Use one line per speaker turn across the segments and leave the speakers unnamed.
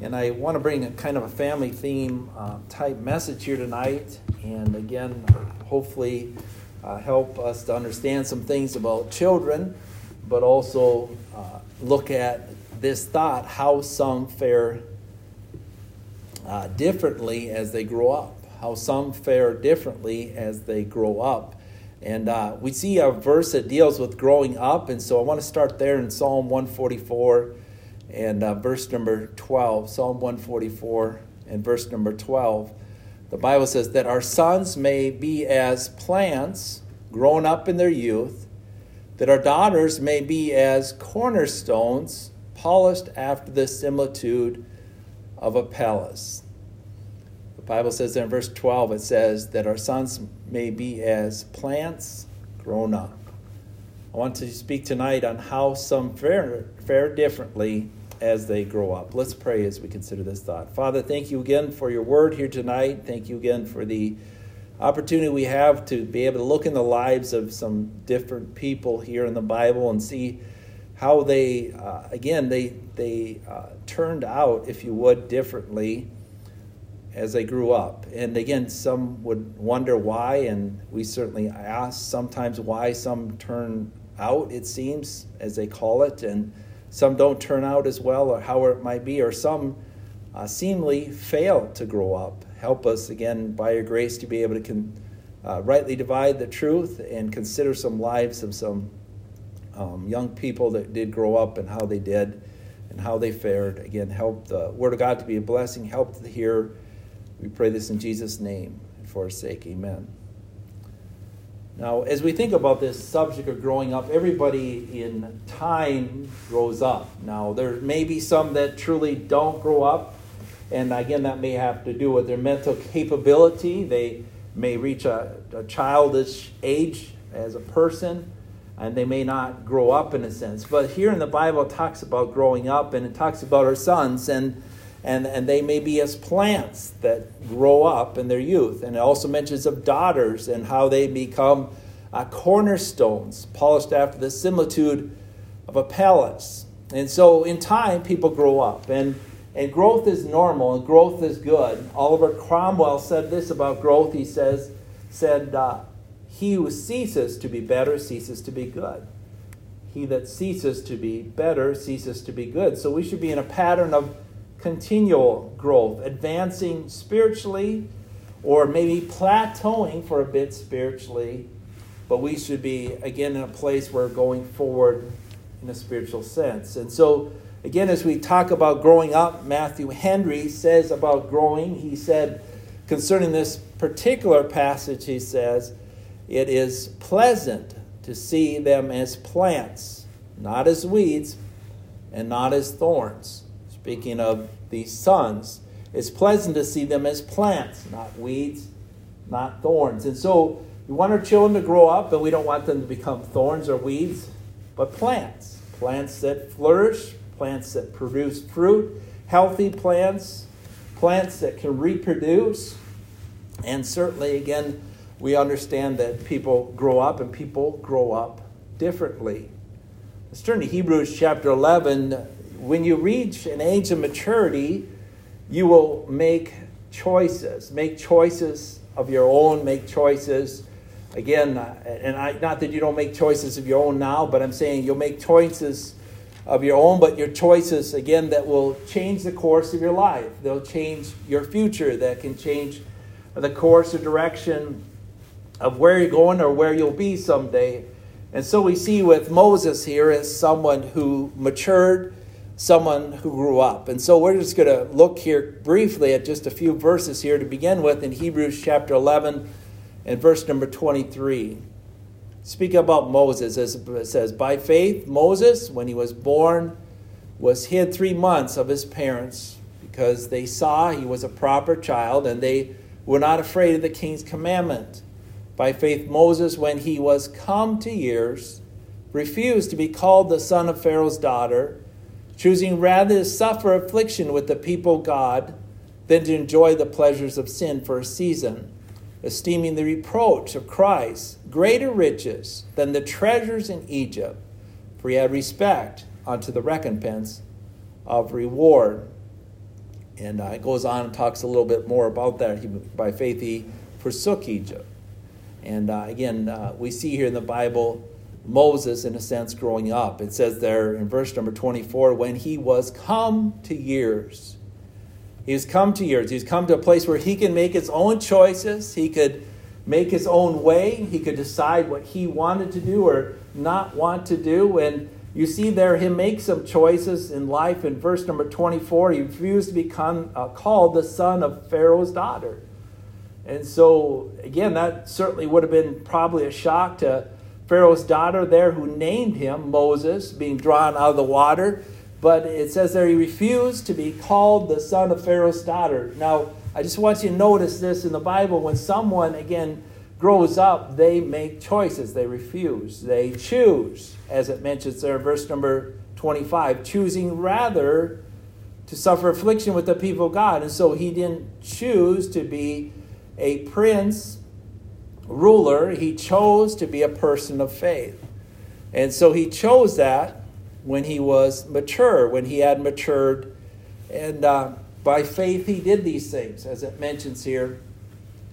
And I want to bring a kind of a family theme uh, type message here tonight. And again, hopefully, uh, help us to understand some things about children, but also uh, look at this thought how some fare uh, differently as they grow up. How some fare differently as they grow up. And uh, we see a verse that deals with growing up. And so I want to start there in Psalm 144 and uh, verse number 12, Psalm 144 and verse number 12. The Bible says that our sons may be as plants grown up in their youth, that our daughters may be as cornerstones polished after the similitude of a palace. The Bible says in verse 12, it says that our sons may be as plants grown up. I want to speak tonight on how some fare, fare differently as they grow up. Let's pray as we consider this thought. Father, thank you again for your word here tonight. Thank you again for the opportunity we have to be able to look in the lives of some different people here in the Bible and see how they, uh, again, they, they uh, turned out, if you would, differently as they grew up. And again, some would wonder why, and we certainly ask sometimes why some turn out, it seems, as they call it. And some don't turn out as well, or however it might be, or some uh, seemingly fail to grow up. Help us again by your grace to be able to con- uh, rightly divide the truth and consider some lives of some um, young people that did grow up and how they did and how they fared. Again, help the Word of God to be a blessing. Help to hear. We pray this in Jesus' name and for His sake. Amen. Now, as we think about this subject of growing up, everybody in time grows up. Now, there may be some that truly don't grow up, and again, that may have to do with their mental capability. They may reach a, a childish age as a person, and they may not grow up in a sense. But here in the Bible, it talks about growing up, and it talks about our sons, and and, and they may be as plants that grow up in their youth. And it also mentions of daughters and how they become uh, cornerstones, polished after the similitude of a palace. And so in time, people grow up. And, and growth is normal and growth is good. Oliver Cromwell said this about growth. He says, said, uh, He who ceases to be better ceases to be good. He that ceases to be better ceases to be good. So we should be in a pattern of continual growth, advancing spiritually, or maybe plateauing for a bit spiritually, but we should be, again, in a place where going forward in a spiritual sense. And so, again, as we talk about growing up, Matthew Henry says about growing, he said concerning this particular passage, he says, it is pleasant to see them as plants, not as weeds and not as thorns. Speaking of these sons, it's pleasant to see them as plants, not weeds, not thorns. And so we want our children to grow up, and we don't want them to become thorns or weeds, but plants. Plants that flourish, plants that produce fruit, healthy plants, plants that can reproduce. And certainly, again, we understand that people grow up and people grow up differently. Let's turn to Hebrews chapter 11 when you reach an age of maturity, you will make choices. Make choices of your own, make choices. Again, and I, not that you don't make choices of your own now, but I'm saying you'll make choices of your own, but your choices, again, that will change the course of your life. They'll change your future, that can change the course or direction of where you're going or where you'll be someday. And so we see with Moses here as someone who matured someone who grew up. And so we're just going to look here briefly at just a few verses here to begin with in Hebrews chapter 11 and verse number 23. Speak about Moses, as it says, By faith, Moses, when he was born, was hid three months of his parents because they saw he was a proper child and they were not afraid of the king's commandment. By faith, Moses, when he was come to years, refused to be called the son of Pharaoh's daughter choosing rather to suffer affliction with the people God than to enjoy the pleasures of sin for a season, esteeming the reproach of Christ greater riches than the treasures in Egypt, for he had respect unto the recompense of reward. And uh, it goes on and talks a little bit more about that. He, by faith, he forsook Egypt. And uh, again, uh, we see here in the Bible Moses, in a sense, growing up. It says there in verse number 24, when he was come to years. He's come to years. He's come to a place where he can make his own choices. He could make his own way. He could decide what he wanted to do or not want to do. And you see there him make some choices in life. In verse number 24, he refused to become uh, called the son of Pharaoh's daughter. And so, again, that certainly would have been probably a shock to Pharaoh's daughter there who named him Moses, being drawn out of the water. But it says there he refused to be called the son of Pharaoh's daughter. Now, I just want you to notice this in the Bible when someone, again, grows up, they make choices. They refuse. They choose, as it mentions there, verse number 25, choosing rather to suffer affliction with the people of God. And so he didn't choose to be a prince ruler, he chose to be a person of faith. And so he chose that when he was mature, when he had matured. And uh, by faith, he did these things, as it mentions here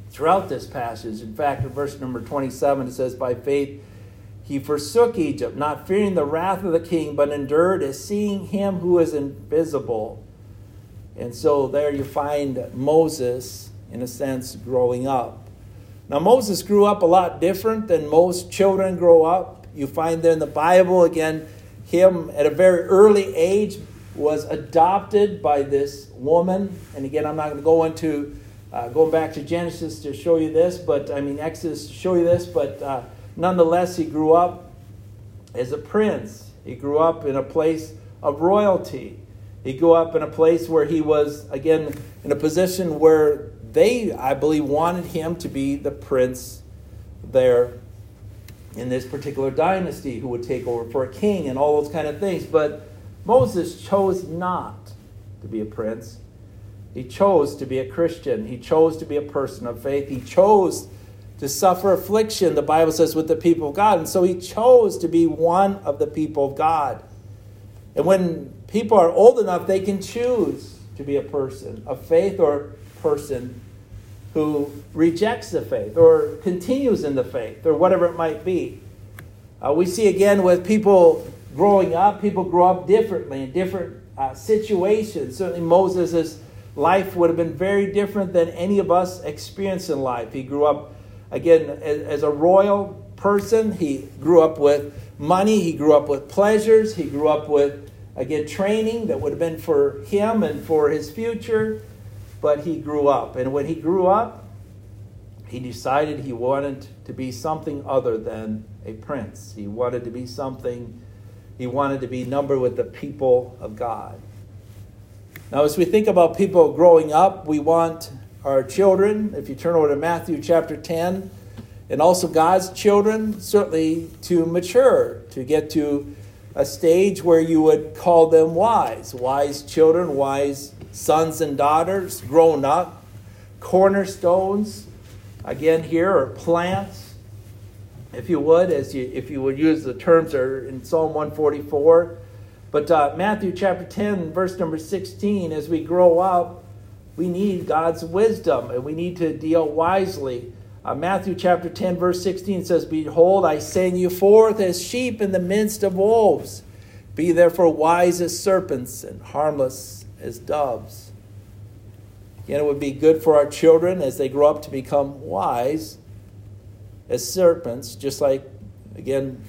throughout this passage. In fact, in verse number 27, it says, By faith, he forsook Egypt, not fearing the wrath of the king, but endured as seeing him who is invisible. And so there you find Moses, in a sense, growing up. Now, Moses grew up a lot different than most children grow up. You find there in the Bible, again, him at a very early age was adopted by this woman. And again, I'm not going to go into uh, going back to Genesis to show you this, but I mean, Exodus to show you this, but uh, nonetheless, he grew up as a prince. He grew up in a place of royalty. He grew up in a place where he was, again, in a position where they, I believe, wanted him to be the prince there in this particular dynasty who would take over for a king and all those kind of things. But Moses chose not to be a prince. He chose to be a Christian. He chose to be a person of faith. He chose to suffer affliction, the Bible says, with the people of God. And so he chose to be one of the people of God. And when people are old enough, they can choose to be a person of faith or person who rejects the faith or continues in the faith or whatever it might be. Uh, we see again with people growing up, people grow up differently in different uh, situations. Certainly, Moses' life would have been very different than any of us experience in life. He grew up, again, as, as a royal person. He grew up with money, he grew up with pleasures, he grew up with, again, training that would have been for him and for his future but he grew up. And when he grew up, he decided he wanted to be something other than a prince. He wanted to be something, he wanted to be numbered with the people of God. Now, as we think about people growing up, we want our children, if you turn over to Matthew chapter 10, and also God's children, certainly to mature, to get to a stage where you would call them wise. Wise children, wise sons and daughters grown up. Cornerstones, again, here are plants, if you would, as you, if you would use the terms are in Psalm 144. But uh, Matthew chapter 10, verse number 16, as we grow up, we need God's wisdom and we need to deal wisely. Uh, Matthew chapter 10, verse 16 says, Behold, I send you forth as sheep in the midst of wolves. Be therefore wise as serpents and harmless as doves. Again, it would be good for our children as they grow up to become wise as serpents, just like, again,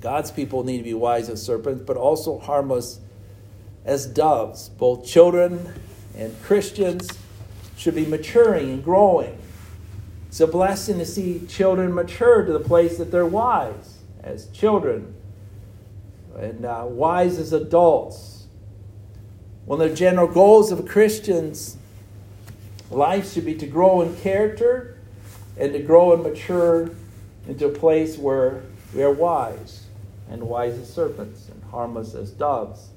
God's people need to be wise as serpents, but also harmless as doves. Both children and Christians should be maturing and growing. It's a blessing to see children mature to the place that they're wise as children and uh, wise as adults one of the general goals of a Christian's life should be to grow in character and to grow and mature into a place where we are wise and wise as serpents and harmless as doves.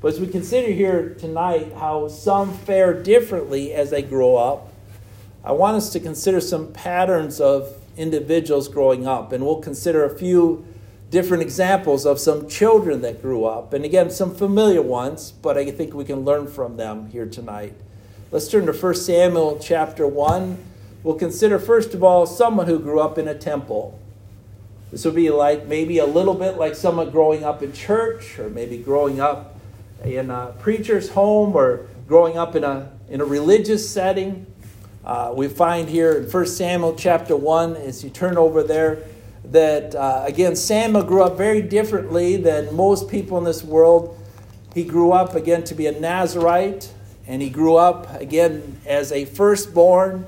But as we consider here tonight how some fare differently as they grow up, I want us to consider some patterns of individuals growing up, and we'll consider a few different examples of some children that grew up. And again, some familiar ones, but I think we can learn from them here tonight. Let's turn to 1 Samuel chapter 1. We'll consider, first of all, someone who grew up in a temple. This would be like maybe a little bit like someone growing up in church, or maybe growing up in a preacher's home, or growing up in a, in a religious setting. Uh, we find here in 1 Samuel chapter 1, as you turn over there, that, uh, again, Samuel grew up very differently than most people in this world. He grew up, again, to be a Nazarite, and he grew up, again, as a firstborn.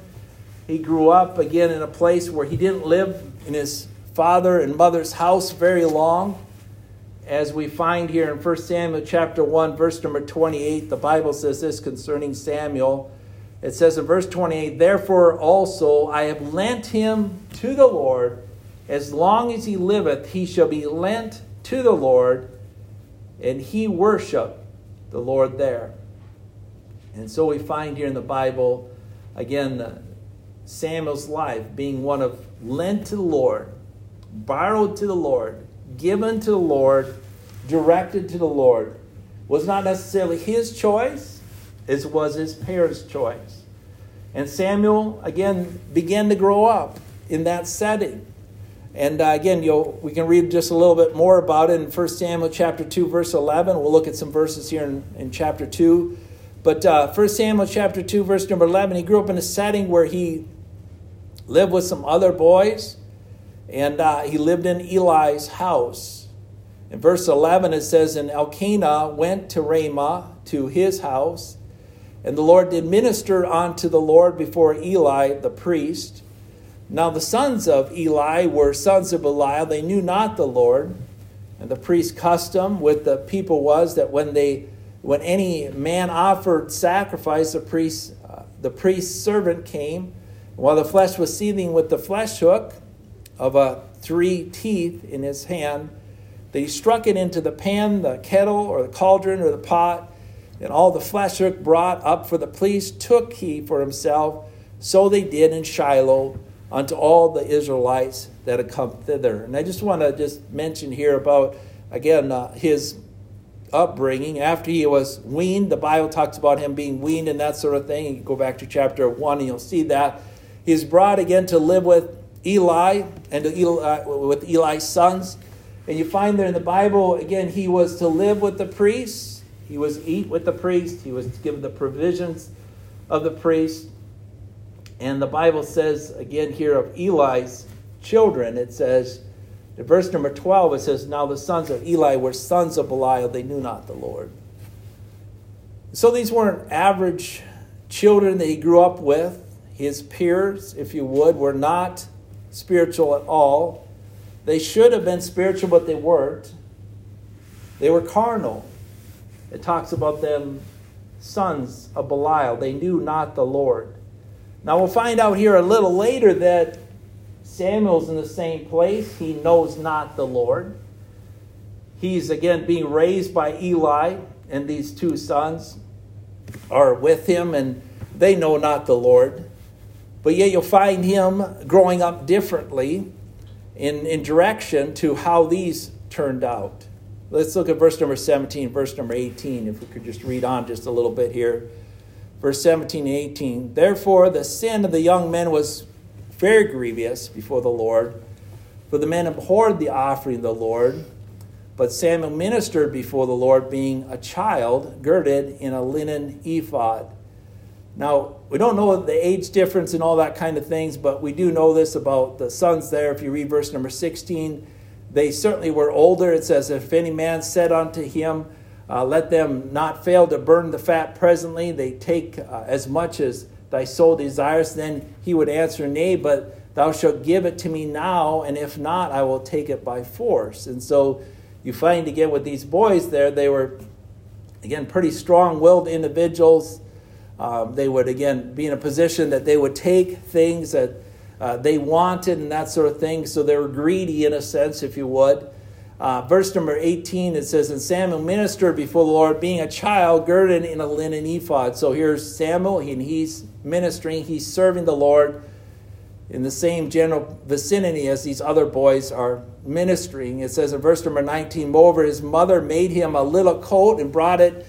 He grew up, again, in a place where he didn't live in his father and mother's house very long. As we find here in 1 Samuel chapter 1, verse number 28, the Bible says this concerning Samuel. It says in verse 28, Therefore also I have lent him to the Lord as long as he liveth, he shall be lent to the Lord, and he worship the Lord there. And so we find here in the Bible, again, uh, Samuel's life being one of lent to the Lord, borrowed to the Lord, given to the Lord, directed to the Lord. Was not necessarily his choice, it was his parents' choice. And Samuel, again, began to grow up in that setting. And uh, again, you we can read just a little bit more about it in 1 Samuel chapter 2, verse 11. We'll look at some verses here in, in chapter 2. But uh, 1 Samuel chapter 2, verse number 11, he grew up in a setting where he lived with some other boys, and uh, he lived in Eli's house. In verse 11, it says, And Elkanah went to Ramah, to his house, and the Lord did minister unto the Lord before Eli the priest. Now the sons of Eli were sons of Belial. They knew not the Lord. And the priest's custom with the people was that when they when any man offered sacrifice, the priest uh, the priest's servant came, while the flesh was seething with the flesh hook of a three teeth in his hand, he struck it into the pan, the kettle, or the cauldron, or the pot, and all the flesh hook brought up for the priest took he for himself. So they did in Shiloh unto all the Israelites that had come thither. And I just want to just mention here about, again, uh, his upbringing. After he was weaned, the Bible talks about him being weaned and that sort of thing. You go back to chapter 1 and you'll see that. He's brought again to live with Eli and Eli, uh, with Eli's sons. And you find there in the Bible, again, he was to live with the priests. He was eat with the priest. He was given the provisions of the priest. And the Bible says, again, here of Eli's children, it says, in verse number 12, it says, Now the sons of Eli were sons of Belial, they knew not the Lord. So these weren't average children that he grew up with. His peers, if you would, were not spiritual at all. They should have been spiritual, but they weren't. They were carnal. It talks about them sons of Belial. They knew not the Lord. Now we'll find out here a little later that Samuel's in the same place. He knows not the Lord. He's again being raised by Eli, and these two sons are with him, and they know not the Lord. But yet you'll find him growing up differently in, in direction to how these turned out. Let's look at verse number 17, verse number 18, if we could just read on just a little bit here verse 17 and 18. Therefore, the sin of the young men was very grievous before the Lord, for the men abhorred the offering of the Lord. But Samuel ministered before the Lord, being a child, girded in a linen ephod. Now, we don't know the age difference and all that kind of things, but we do know this about the sons there. If you read verse number 16, they certainly were older. It says, If any man said unto him, uh, let them not fail to burn the fat presently. They take uh, as much as thy soul desires. Then he would answer, Nay, but thou shalt give it to me now, and if not, I will take it by force. And so you find again with these boys there, they were, again, pretty strong willed individuals. Um, they would, again, be in a position that they would take things that uh, they wanted and that sort of thing. So they were greedy in a sense, if you would. Uh, verse number 18, it says, And Samuel ministered before the Lord, being a child, girded in a linen ephod. So here's Samuel, and he's ministering, he's serving the Lord. in the same general vicinity as these other boys are ministering. It says in verse number 19 Moreover, his mother made him a little coat and brought it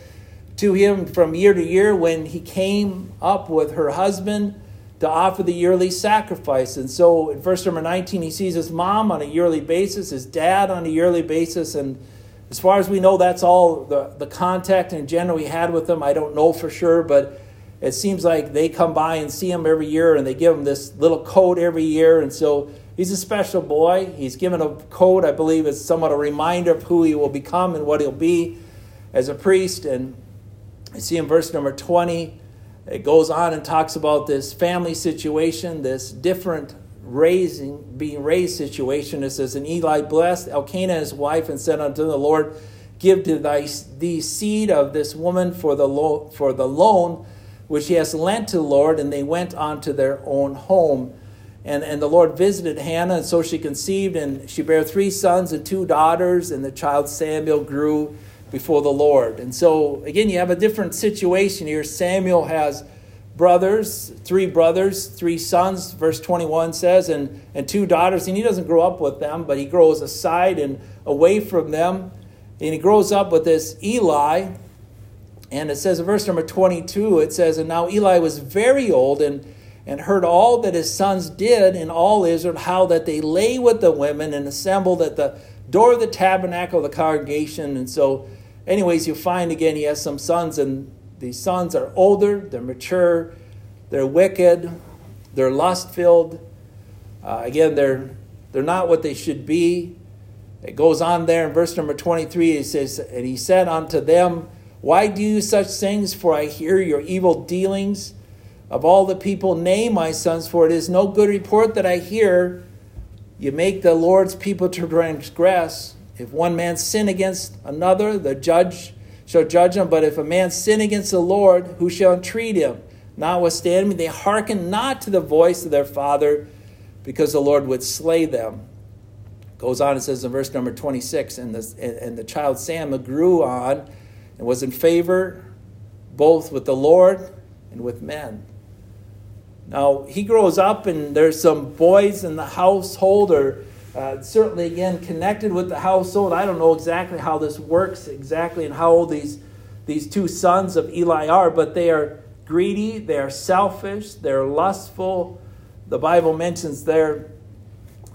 to him from year to year when he came up with her husband to offer the yearly sacrifice. And so in verse number 19, he sees his mom on a yearly basis, his dad on a yearly basis, and as far as we know, that's all the, the contact in general he had with them. I don't know for sure, but it seems like they come by and see him every year and they give him this little coat every year. And so he's a special boy. He's given a coat, I believe, is somewhat a reminder of who he will become and what he'll be as a priest. And I see in verse number 20, it goes on and talks about this family situation, this different raising, being raised situation. It says, And Eli blessed Elkanah his wife and said unto the Lord, Give to thy the seed of this woman for the lo- for the loan which he has lent to the Lord. And they went on to their own home. And, and the Lord visited Hannah, and so she conceived, and she bare three sons and two daughters, and the child Samuel grew before the Lord. And so, again, you have a different situation here. Samuel has brothers, three brothers, three sons, verse 21 says, and, and two daughters. And he doesn't grow up with them, but he grows aside and away from them. And he grows up with this Eli. And it says in verse number 22, it says, And now Eli was very old and, and heard all that his sons did in all Israel, how that they lay with the women and assembled at the door of the tabernacle of the congregation. And so, anyways, you find again he has some sons, and these sons are older, they're mature, they're wicked, they're lust filled. Uh, again, they're, they're not what they should be. It goes on there in verse number 23, it says, And he said unto them, Why do you such things? For I hear your evil dealings. Of all the people, nay, my sons, for it is no good report that I hear. You make the Lord's people to transgress. If one man sin against another, the judge shall judge him. But if a man sin against the Lord, who shall entreat him? Notwithstanding, they hearken not to the voice of their father, because the Lord would slay them. Goes on and says in verse number 26 and the, and the child Samuel grew on and was in favor both with the Lord and with men. Now, he grows up, and there's some boys in the household, or uh, certainly, again, connected with the household. I don't know exactly how this works exactly and how old these, these two sons of Eli are, but they are greedy, they are selfish, they're lustful. The Bible mentions there,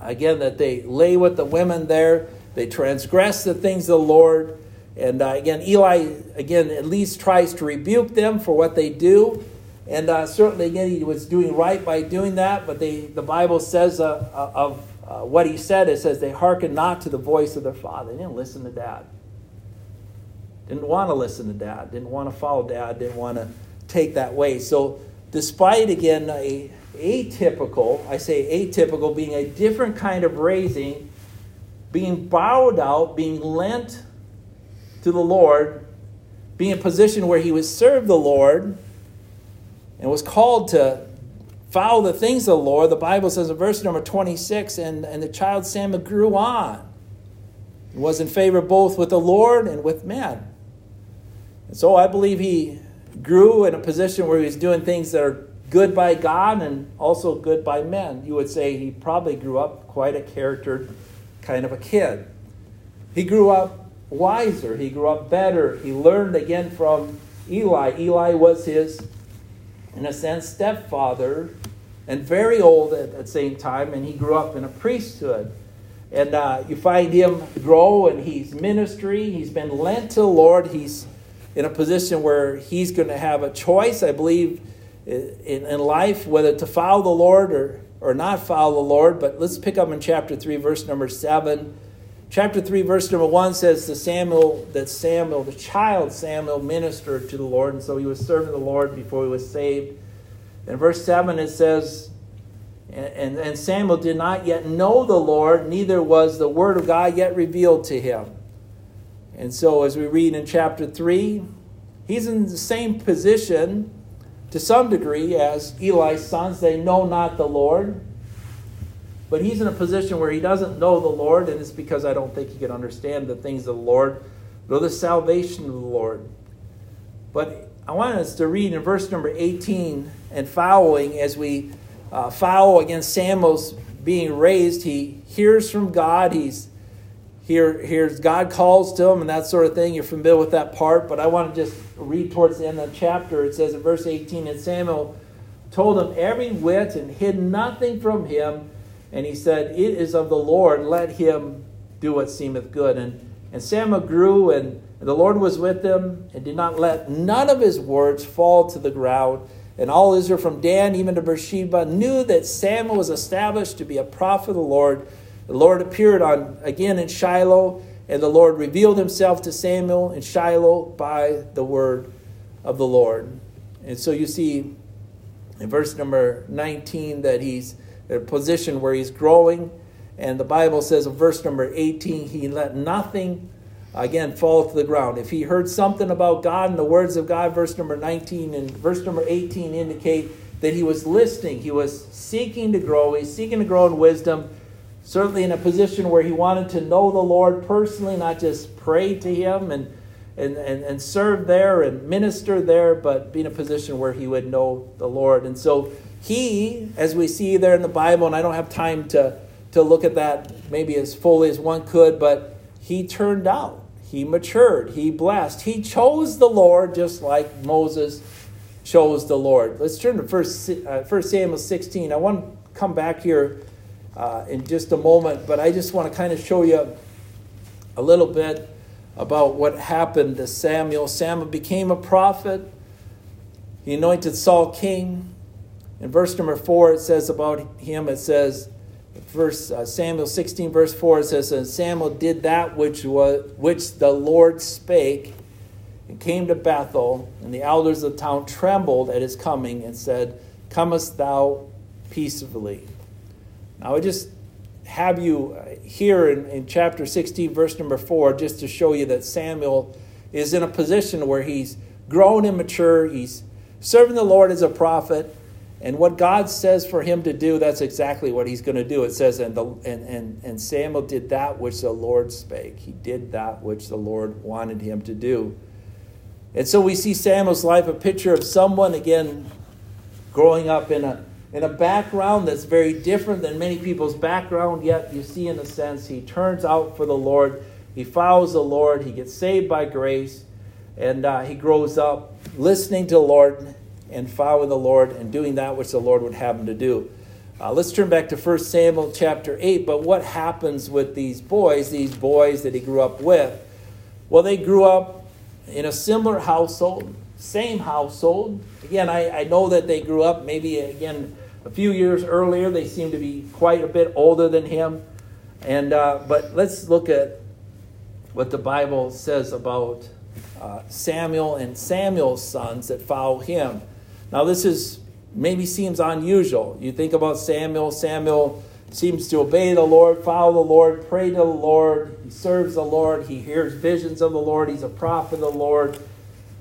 again, that they lay with the women there, they transgress the things of the Lord. And uh, again, Eli, again, at least tries to rebuke them for what they do. And uh, certainly, again, he was doing right by doing that, but they, the Bible says uh, uh of uh, what he said, it says they hearkened not to the voice of their father. They didn't listen to dad. Didn't want to listen to dad. Didn't want to follow dad. Didn't want to take that way. So, despite again a atypical, I say atypical, being a different kind of raising, being bowed out, being lent to the Lord, being in a position where he would serve the Lord and was called to follow the things of the Lord, the Bible says in verse number 26, and, and the child Samuel grew on. He was in favor both with the Lord and with men. And so I believe he grew in a position where he was doing things that are good by God and also good by men. You would say he probably grew up quite a character kind of a kid. He grew up wiser, he grew up better. He learned again from Eli. Eli was his, in a sense, stepfather and very old at the same time, and he grew up in a priesthood. And uh, you find him grow, and he's ministry. He's been lent to the Lord. He's in a position where he's going to have a choice, I believe, in, in life, whether to follow the Lord or, or not follow the Lord. But let's pick up in chapter 3, verse number 7. Chapter 3, verse number 1 says to Samuel that Samuel, the child Samuel, ministered to the Lord, and so he was serving the Lord before he was saved. In verse 7, it says, and, and Samuel did not yet know the Lord, neither was the word of God yet revealed to him. And so, as we read in chapter 3, he's in the same position to some degree as Eli's sons. They know not the Lord. But he's in a position where he doesn't know the Lord, and it's because I don't think he can understand the things of the Lord, nor the salvation of the Lord. But I want us to read in verse number 18 and following as we uh, against Samuel's being raised, he hears from God. He's here hears God calls to him and that sort of thing. You're familiar with that part, but I want to just read towards the end of the chapter. It says in verse 18, and Samuel told him every whit and hid nothing from him. And he said, It is of the Lord, let him do what seemeth good. And, and Samuel grew, and, the Lord was with him, and did not let none of his words fall to the ground. And all Israel from Dan even to Beersheba knew that Samuel was established to be a prophet of the Lord. The Lord appeared on again in Shiloh, and the Lord revealed himself to Samuel in Shiloh by the word of the Lord. And so you see in verse number 19 that he's a position where he's growing. And the Bible says in verse number 18, he let nothing again fall to the ground. If he heard something about God and the words of God, verse number 19 and verse number 18 indicate that he was listening. He was seeking to grow. He's seeking to grow in wisdom, certainly in a position where he wanted to know the Lord personally, not just pray to him and, and, and, and serve there and minister there, but be in a position where he would know the Lord. And so he, as we see there in the Bible, and I don't have time to, to look at that maybe as fully as one could, but he turned out he matured. He blessed. He chose the Lord just like Moses chose the Lord. Let's turn to 1, uh, 1 Samuel 16. I want to come back here uh, in just a moment, but I just want to kind of show you a little bit about what happened to Samuel. Samuel became a prophet. He anointed Saul king. In verse number 4, it says about him, it says, verse uh, Samuel 16 verse 4 it says and Samuel did that which was which the Lord spake and came to Bethel and the elders of the town trembled at his coming and said comest thou peaceably now I just have you uh, here in, in chapter 16 verse number 4 just to show you that Samuel is in a position where he's grown and mature he's serving the Lord as a prophet and what God says for him to do, that's exactly what he's going to do. It says, and, the, and, and, and Samuel did that which the Lord spake. He did that which the Lord wanted him to do. And so we see Samuel's life a picture of someone, again, growing up in a, in a background that's very different than many people's background, yet you see, in a sense, he turns out for the Lord. He follows the Lord. He gets saved by grace. And uh, he grows up listening to the Lord and following the Lord and doing that which the Lord would have him to do. Uh, let's turn back to 1 Samuel chapter 8. But what happens with these boys, these boys that he grew up with? Well, they grew up in a similar household, same household. Again, I, I know that they grew up maybe, again, a few years earlier. They seem to be quite a bit older than him. And, uh, but let's look at what the Bible says about uh, Samuel and Samuel's sons that follow him. Now, this is maybe seems unusual. You think about Samuel, Samuel seems to obey the Lord, follow the Lord, pray to the Lord, he serves the Lord, he hears visions of the Lord, he's a prophet of the Lord.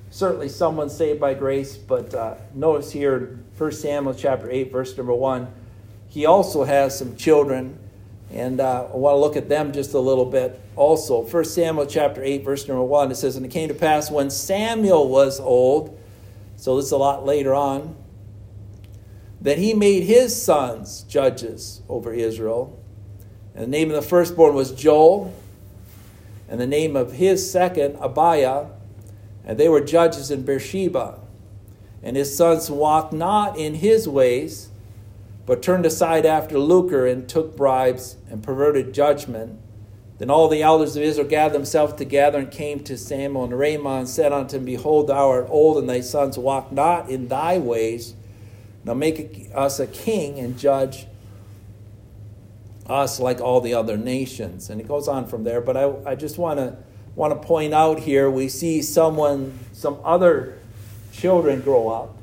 Certainly, someone saved by grace, but uh, notice here, 1 Samuel chapter 8, verse number 1, he also has some children, and uh, I want to look at them just a little bit also. 1 Samuel chapter 8, verse number 1, it says, And it came to pass when Samuel was old, so this is a lot later on, that he made his sons judges over Israel. And the name of the firstborn was Joel, and the name of his second, Abiah, and they were judges in Beersheba. And his sons walked not in his ways, but turned aside after lucre and took bribes and perverted judgment then all the elders of Israel gathered themselves together and came to Samuel and Ramah and said unto him, Behold, thou art old, and thy sons walk not in thy ways. Now make us a king and judge us like all the other nations. And it goes on from there. But I, I just want to want to point out here we see someone, some other children grow up.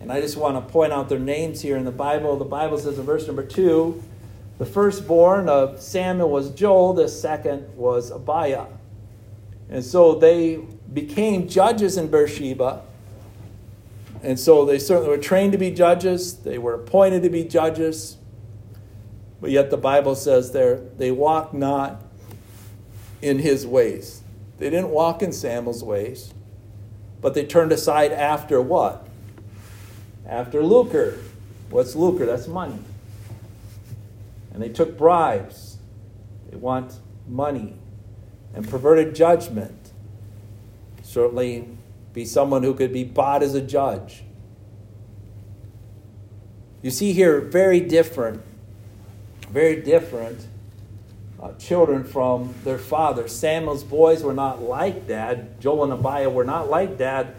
And I just want to point out their names here in the Bible. The Bible says in verse number two, the firstborn of Samuel was Joel, the second was Abiah. And so they became judges in Beersheba. And so they certainly were trained to be judges, they were appointed to be judges. But yet the Bible says there they walked not in his ways. They didn't walk in Samuel's ways, but they turned aside after what? After lucre. What's lucre? That's money. And they took bribes. They want money. And perverted judgment. Certainly be someone who could be bought as a judge. You see here, very different, very different uh, children from their father. Samuel's boys were not like dad. Joel and Abiah were not like dad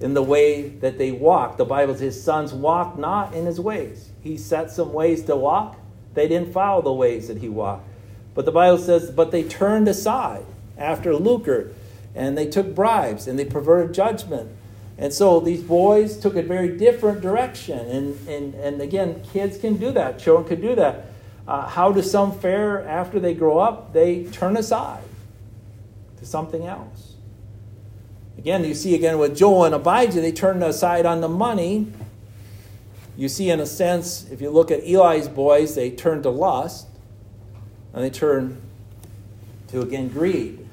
in the way that they walked. The Bible says his sons walked not in his ways. He set some ways to walk. They didn't follow the ways that he walked. But the Bible says, but they turned aside after lucre, and they took bribes, and they perverted judgment. And so these boys took a very different direction. And, and, and again, kids can do that, children can do that. Uh, how do some fare after they grow up? They turn aside to something else. Again, you see again with Joel and Abijah, they turned aside on the money. You see, in a sense, if you look at Eli's boys, they turn to lust and they turn to again greed.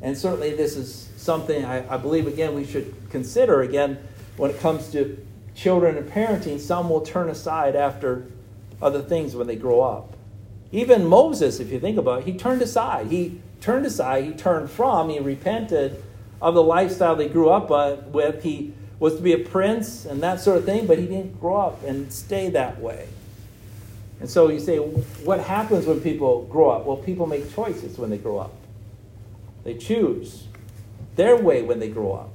And certainly, this is something I, I believe again we should consider again when it comes to children and parenting. Some will turn aside after other things when they grow up. Even Moses, if you think about it, he turned aside. He turned aside, he turned from, he repented of the lifestyle they grew up with. He was to be a prince and that sort of thing, but he didn't grow up and stay that way. And so you say, what happens when people grow up? Well, people make choices when they grow up. They choose their way when they grow up.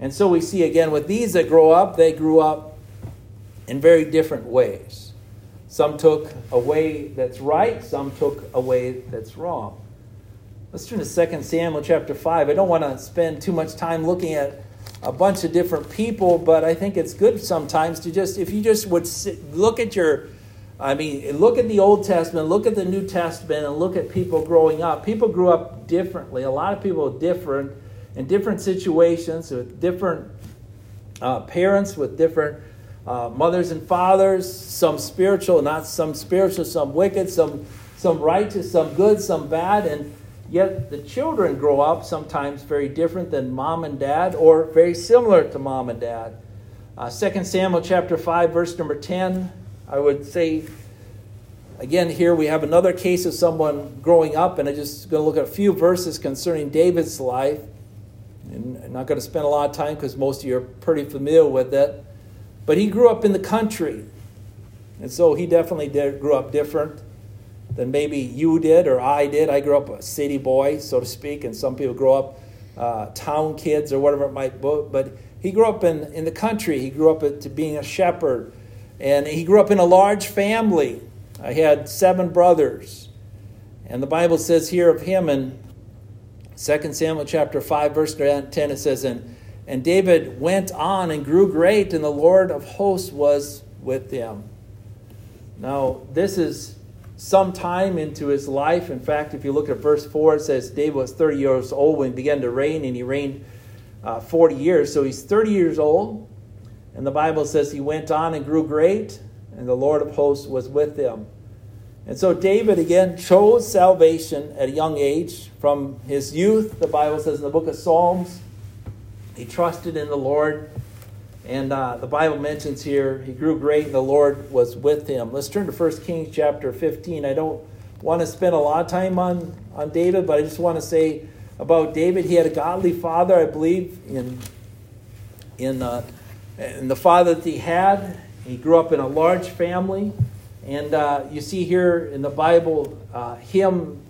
And so we see again with these that grow up, they grew up in very different ways. Some took a way that's right, some took a way that's wrong. Let's turn to 2 Samuel chapter 5. I don't want to spend too much time looking at a bunch of different people, but I think it's good sometimes to just, if you just would sit, look at your, I mean, look at the Old Testament, look at the New Testament, and look at people growing up. People grew up differently. A lot of people different in different situations with different uh, parents, with different uh, mothers and fathers, some spiritual, not some spiritual, some wicked, some, some righteous, some good, some bad, and yet the children grow up sometimes very different than mom and dad or very similar to mom and dad. Uh, 2 Samuel chapter 5, verse number 10, I would say, again, here we have another case of someone growing up, and I'm just going to look at a few verses concerning David's life. And I'm not going to spend a lot of time because most of you are pretty familiar with it. But he grew up in the country. And so he definitely did, grew up different than maybe you did or I did. I grew up a city boy, so to speak, and some people grow up uh, town kids or whatever it might be. But he grew up in, in the country. He grew up to being a shepherd. And he grew up in a large family. I had seven brothers. And the Bible says here of him in 2 Samuel chapter 5, verse 10, it says, And and David went on and grew great, and the Lord of hosts was with him. Now, this is some time into his life. In fact, if you look at verse 4, it says David was 30 years old when he began to reign, and he reigned uh, 40 years. So he's 30 years old. And the Bible says he went on and grew great, and the Lord of hosts was with him. And so David again chose salvation at a young age. From his youth, the Bible says in the book of Psalms, he trusted in the Lord. And uh, the Bible mentions here he grew great and the Lord was with him. Let's turn to 1 Kings chapter 15. I don't want to spend a lot of time on, on David, but I just want to say about David. He had a godly father, I believe, in, in, uh, in the father that he had. He grew up in a large family. And uh, you see here in the Bible uh, him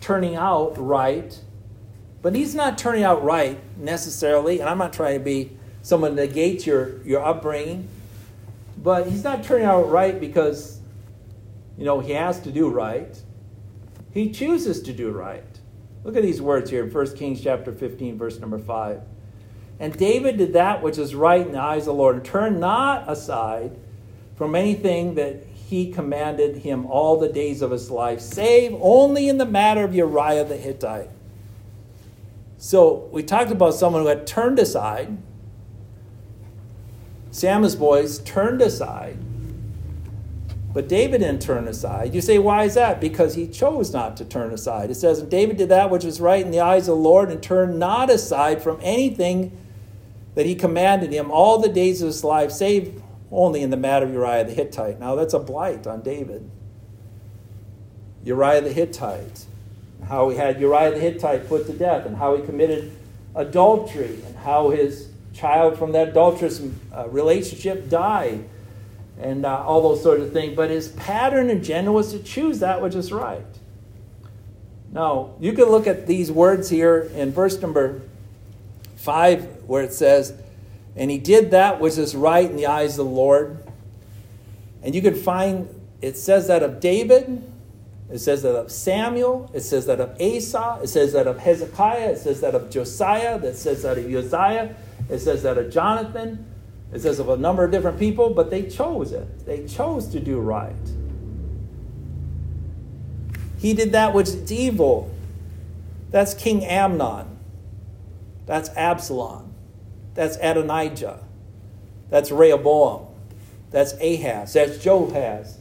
turning out right but he's not turning out right necessarily, and I'm not trying to be someone negates your, your upbringing, but he's not turning out right because, you know, he has to do right. He chooses to do right. Look at these words here in 1 Kings chapter 15, verse number 5. And David did that which is right in the eyes of the Lord, and turned not aside from anything that he commanded him all the days of his life, save only in the matter of Uriah the Hittite so we talked about someone who had turned aside. Samuel's boys turned aside. But David didn't turn aside. You say, why is that? Because he chose not to turn aside. It says, David did that which was right in the eyes of the Lord and turned not aside from anything that he commanded him all the days of his life, save only in the matter of Uriah the Hittite. Now, that's a blight on David. Uriah the Hittite, how he had Uriah the Hittite put to death, and how he committed adultery, and how his child from that adulterous uh, relationship died, and uh, all those sorts of things. But his pattern in general was to choose that which is right. Now, you can look at these words here in verse number 5, where it says, And he did that which is right in the eyes of the Lord. And you can find, it says that of David, it says that of Samuel, it says that of Asa, it says that of Hezekiah, it says that of Josiah, it says that of Uzziah, it says that of Jonathan, it says of a number of different people, but they chose it. They chose to do right. He did that which is evil. That's King Amnon. That's Absalom. That's Adonijah. That's Rehoboam. That's Ahaz. That's Joahaz.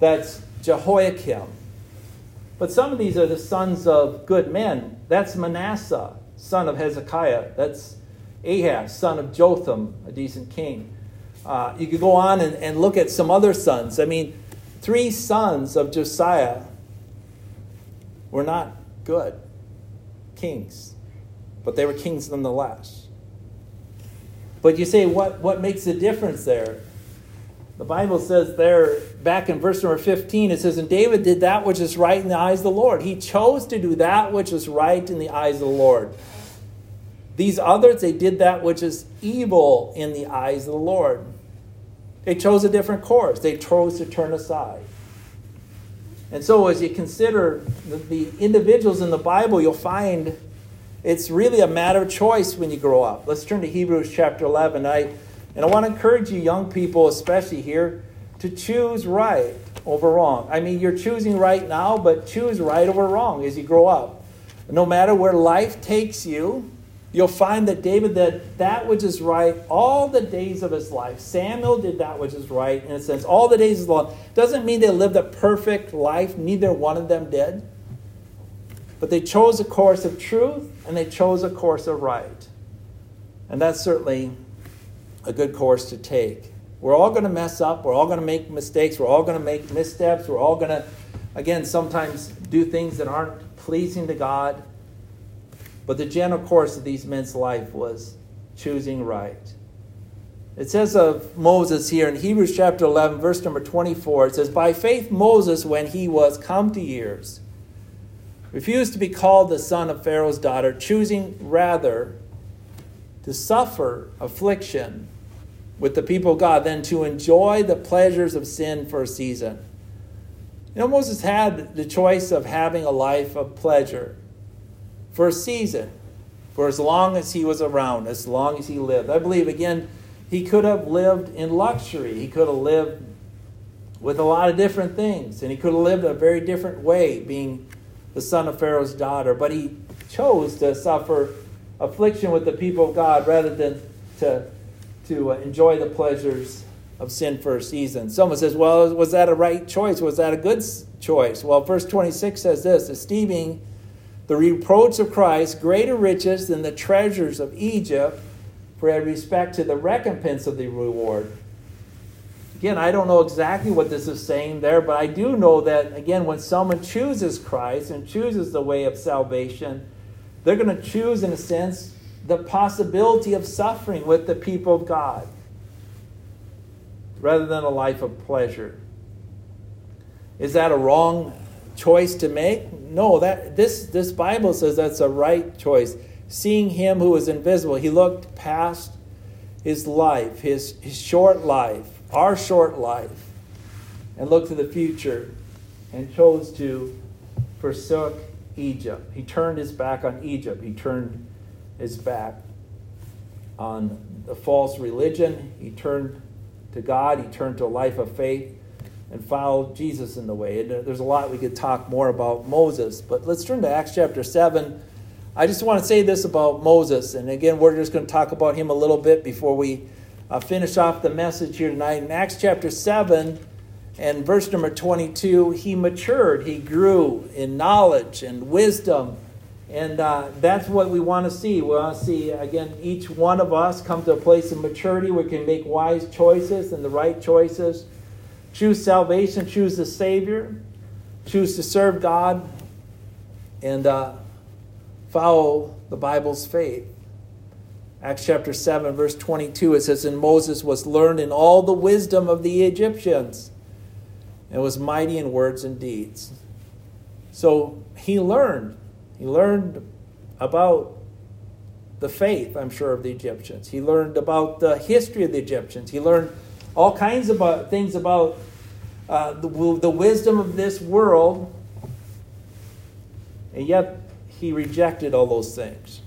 That's Jehoiakim. But some of these are the sons of good men. That's Manasseh, son of Hezekiah. That's Ahaz, son of Jotham, a decent king. Uh, you could go on and, and look at some other sons. I mean, three sons of Josiah were not good kings, but they were kings nonetheless. But you say, what, what makes the difference there? The Bible says there, back in verse number 15, it says, And David did that which is right in the eyes of the Lord. He chose to do that which is right in the eyes of the Lord. These others, they did that which is evil in the eyes of the Lord. They chose a different course, they chose to turn aside. And so, as you consider the, the, individuals in the Bible, you'll find it's really a matter of choice when you grow up. Let's turn to Hebrews chapter 11. I, and I want to encourage you, young people, especially here, to choose right over wrong. I mean, you're choosing right now, but choose right over wrong as you grow up. No matter where life takes you, you'll find that David did that which is right all the days of his life. Samuel did that which is right in a sense. All the days of his life. Doesn't mean they lived a perfect life. Neither one of them did. But they chose a course of truth and they chose a course of right. And that's certainly a good course to take. We're all going to mess up. We're all going to make mistakes. We're all going to make missteps. We're all going to, again, sometimes do things that aren't pleasing to God. But the general course of these men's life was choosing right. It says of Moses here in Hebrews chapter 11, verse number 24, it says, By faith Moses, when he was come to years, refused to be called the son of Pharaoh's daughter, choosing rather to suffer affliction with the people of God than to enjoy the pleasures of sin for a season. You know, Moses had the choice of having a life of pleasure for a season, for as long as he was around, as long as he lived. I believe, again, he could have lived in luxury. He could have lived with a lot of different things, and he could have lived a very different way, being the son of Pharaoh's daughter. But he chose to suffer affliction with the people of God rather than to, to uh, enjoy the pleasures of sin for a season. Someone says, well, was that a right choice? Was that a good choice? Well, verse 26 says this esteeming the reproach of Christ greater riches than the treasures of Egypt for respect to the recompense of the reward. Again, I don't know exactly what this is saying there, but I do know that, again, when someone chooses Christ and chooses the way of salvation, they're going to choose, in a sense, the possibility of suffering with the people of God rather than a life of pleasure. Is that a wrong choice to make? No, that this this Bible says that's a right choice. Seeing him who is invisible, he looked past his life, his, his short life, our short life, and looked to the future and chose to forsook Egypt. He turned his back on Egypt. He turned his back on the false religion. He turned to God. He turned to a life of faith and follow Jesus in the way. And uh, there's a lot we could talk more about Moses, but let's turn to Acts chapter 7. I just want to say this about Moses, and again, we're just going to talk about him a little bit before we uh, finish off the message here tonight. In Acts chapter 7 and verse number 22, he matured, he grew in knowledge and wisdom And uh, that's what we want to see. We want to see, again, each one of us come to a place of maturity where we can make wise choices and the right choices. Choose salvation, choose the Savior, choose to serve God, and uh, follow the Bible's faith. Acts chapter 7, verse 22, it says, And Moses was learned in all the wisdom of the Egyptians and was mighty in words and deeds. So he learned. He learned about the faith, I'm sure, of the Egyptians. He learned about the history of the Egyptians. He learned all kinds of things about uh, the, the wisdom of this world. And yet, he rejected all those things.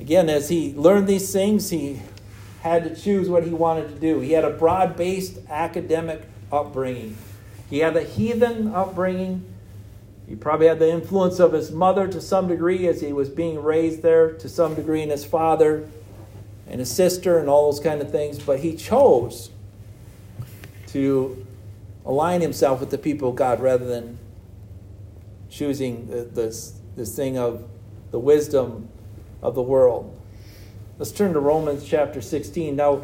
Again, as he learned these things, he had to choose what he wanted to do. He had a broad based academic upbringing, he had a heathen upbringing. He probably had the influence of his mother to some degree as he was being raised there, to some degree, and his father and his sister and all those kind of things. But he chose to align himself with the people of God rather than choosing this, this thing of the wisdom of the world. Let's turn to Romans chapter 16. Now,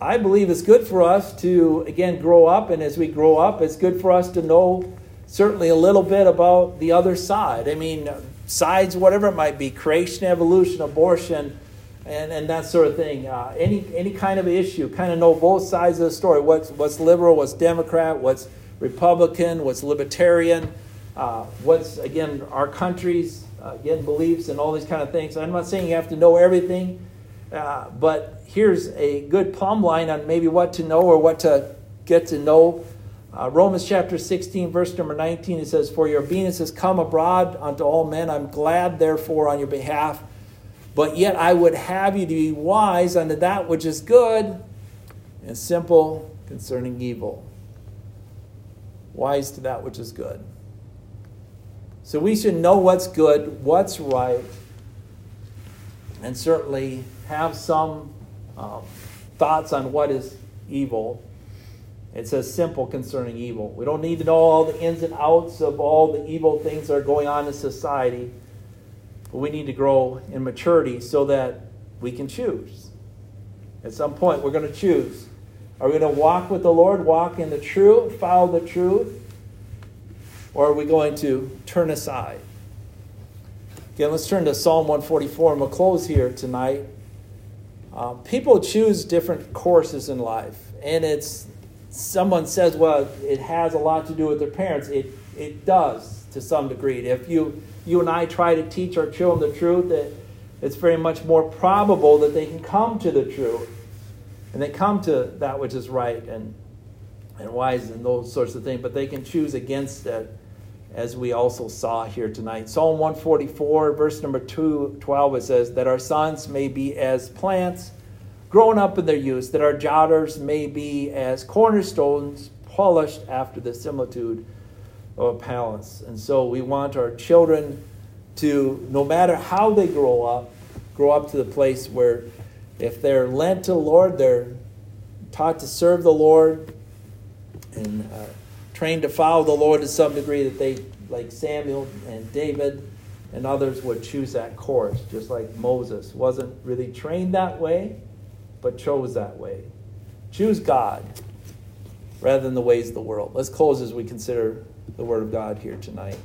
I believe it's good for us to, again, grow up, and as we grow up, it's good for us to know certainly a little bit about the other side. I mean, sides, whatever it might be creation, evolution, abortion, and, and that sort of thing. Uh, any, any kind of issue, kind of know both sides of the story what's, what's liberal, what's Democrat, what's Republican, what's libertarian, uh, what's, again, our country's uh, again, beliefs and all these kind of things. I'm not saying you have to know everything, uh, but here's a good plumb line on maybe what to know or what to get to know. Uh, Romans chapter 16, verse number 19, it says, For your obedience has come abroad unto all men. I'm glad, therefore, on your behalf. But yet I would have you to be wise unto that which is good and simple concerning evil. Wise to that which is good. So we should know what's good, what's right, and certainly have some um, thoughts on what is evil. It says simple concerning evil. We don't need to know all the ins and outs of all the evil things that are going on in society, but we need to grow in maturity so that we can choose. At some point, we're going to choose. Are we going to walk with the Lord, walk in the truth, follow the truth? Or are we going to turn aside? Again, let's turn to Psalm 144 and we'll close here tonight. Um, people choose different courses in life, and it's someone says, well, it has a lot to do with their parents. It, it does to some degree. If you, you and I try to teach our children the truth, it, it's very much more probable that they can come to the truth and they come to that which is right and, and wise and those sorts of things, but they can choose against it as we also saw here tonight. Psalm 144, verse number 2, 12, it says, That our sons may be as plants grown up in their youth, that our daughters may be as cornerstones polished after the similitude a palace. And so we want our children to, no matter how they grow up, grow up to the place where if they're lent to the Lord, they're taught to serve the Lord and uh, trained to follow the Lord to some degree that they, like Samuel and David and others, would choose that course, just like Moses wasn't really trained that way, but chose that way. Choose God rather than the ways of the world. Let's close as we consider the Word of God here tonight.